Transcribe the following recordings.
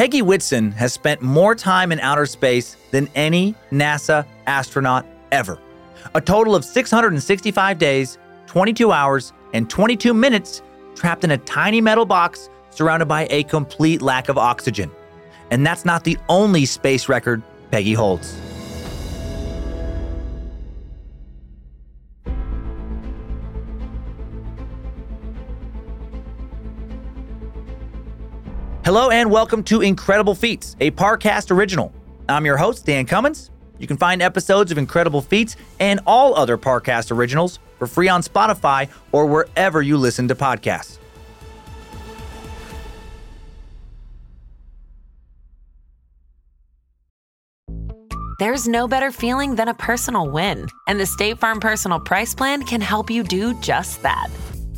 Peggy Whitson has spent more time in outer space than any NASA astronaut ever. A total of 665 days, 22 hours, and 22 minutes trapped in a tiny metal box surrounded by a complete lack of oxygen. And that's not the only space record Peggy holds. Hello and welcome to Incredible Feats, a Parcast original. I'm your host, Dan Cummins. You can find episodes of Incredible Feats and all other Parcast originals for free on Spotify or wherever you listen to podcasts. There's no better feeling than a personal win, and the State Farm Personal Price Plan can help you do just that.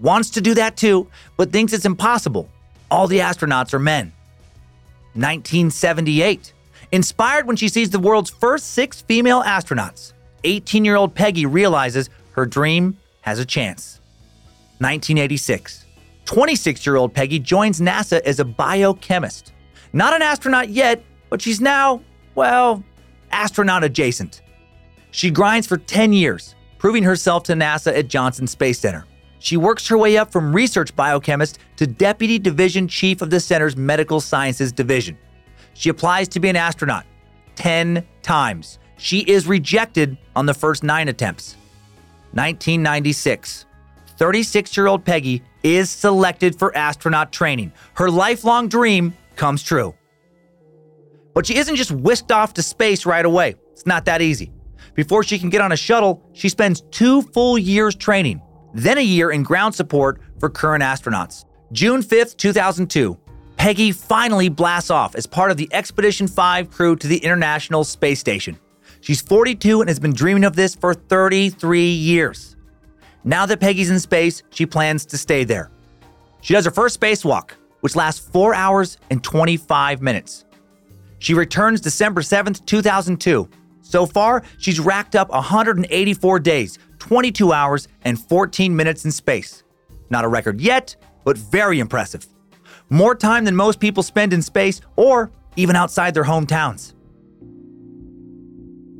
wants to do that too, but thinks it's impossible. All the astronauts are men. 1978. Inspired when she sees the world's first six female astronauts, 18 year old Peggy realizes her dream has a chance. 1986. 26 year old Peggy joins NASA as a biochemist. Not an astronaut yet, but she's now, well, astronaut adjacent. She grinds for 10 years, proving herself to NASA at Johnson Space Center. She works her way up from research biochemist to deputy division chief of the center's medical sciences division. She applies to be an astronaut 10 times. She is rejected on the first nine attempts. 1996. 36 year old Peggy is selected for astronaut training. Her lifelong dream comes true. But she isn't just whisked off to space right away. It's not that easy. Before she can get on a shuttle, she spends two full years training then a year in ground support for current astronauts. June 5th, 2002, Peggy finally blasts off as part of the Expedition 5 crew to the International Space Station. She's 42 and has been dreaming of this for 33 years. Now that Peggy's in space, she plans to stay there. She does her first spacewalk, which lasts 4 hours and 25 minutes. She returns December 7th, 2002. So far, she's racked up 184 days, 22 hours and 14 minutes in space. Not a record yet, but very impressive. More time than most people spend in space or even outside their hometowns.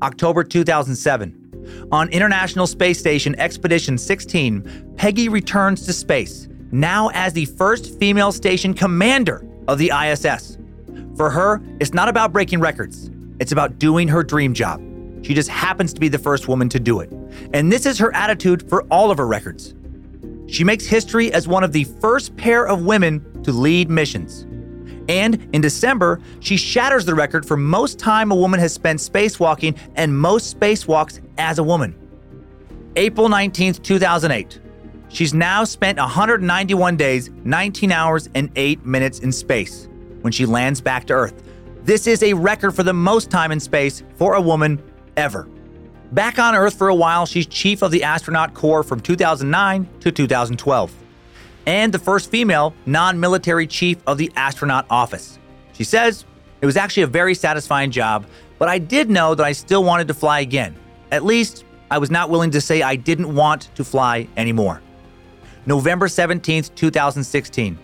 October 2007. On International Space Station Expedition 16, Peggy returns to space, now as the first female station commander of the ISS. For her, it's not about breaking records, it's about doing her dream job. She just happens to be the first woman to do it. And this is her attitude for all of her records. She makes history as one of the first pair of women to lead missions. And in December, she shatters the record for most time a woman has spent spacewalking and most spacewalks as a woman. April 19, 2008. She's now spent 191 days, 19 hours, and 8 minutes in space when she lands back to Earth. This is a record for the most time in space for a woman ever. Back on Earth for a while, she's chief of the astronaut corps from 2009 to 2012, and the first female non military chief of the astronaut office. She says, It was actually a very satisfying job, but I did know that I still wanted to fly again. At least, I was not willing to say I didn't want to fly anymore. November 17, 2016.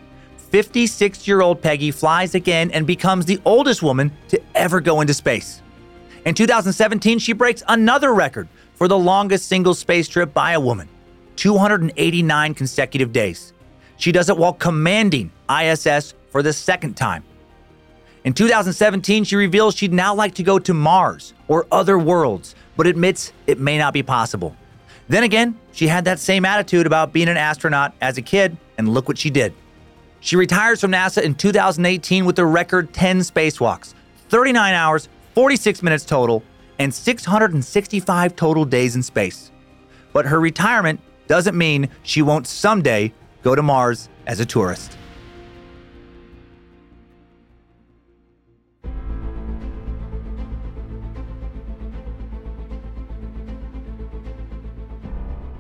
56 year old Peggy flies again and becomes the oldest woman to ever go into space. In 2017, she breaks another record for the longest single space trip by a woman 289 consecutive days. She does it while commanding ISS for the second time. In 2017, she reveals she'd now like to go to Mars or other worlds, but admits it may not be possible. Then again, she had that same attitude about being an astronaut as a kid, and look what she did. She retires from NASA in 2018 with a record 10 spacewalks, 39 hours, 46 minutes total, and 665 total days in space. But her retirement doesn't mean she won't someday go to Mars as a tourist.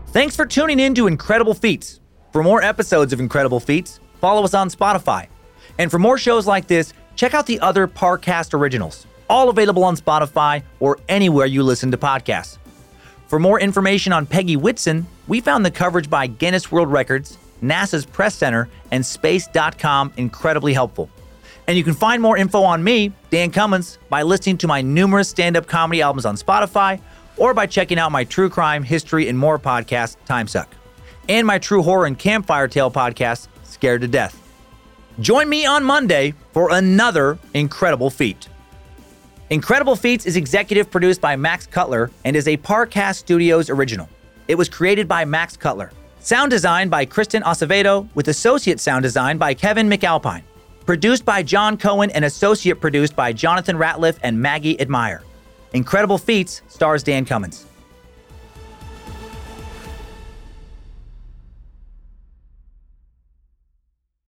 Thanks for tuning in to Incredible Feats. For more episodes of Incredible Feats, follow us on Spotify. And for more shows like this, check out the other Parcast originals all available on Spotify or anywhere you listen to podcasts. For more information on Peggy Whitson, we found the coverage by Guinness World Records, NASA's Press Center, and Space.com incredibly helpful. And you can find more info on me, Dan Cummins, by listening to my numerous stand up comedy albums on Spotify or by checking out my true crime, history, and more podcast, Timesuck, and my true horror and campfire tale podcast, Scared to Death. Join me on Monday for another incredible feat. Incredible Feats is executive produced by Max Cutler and is a Parcast Studios original. It was created by Max Cutler. Sound design by Kristen Acevedo, with associate sound design by Kevin McAlpine. Produced by John Cohen and associate produced by Jonathan Ratliff and Maggie Admire. Incredible Feats stars Dan Cummins.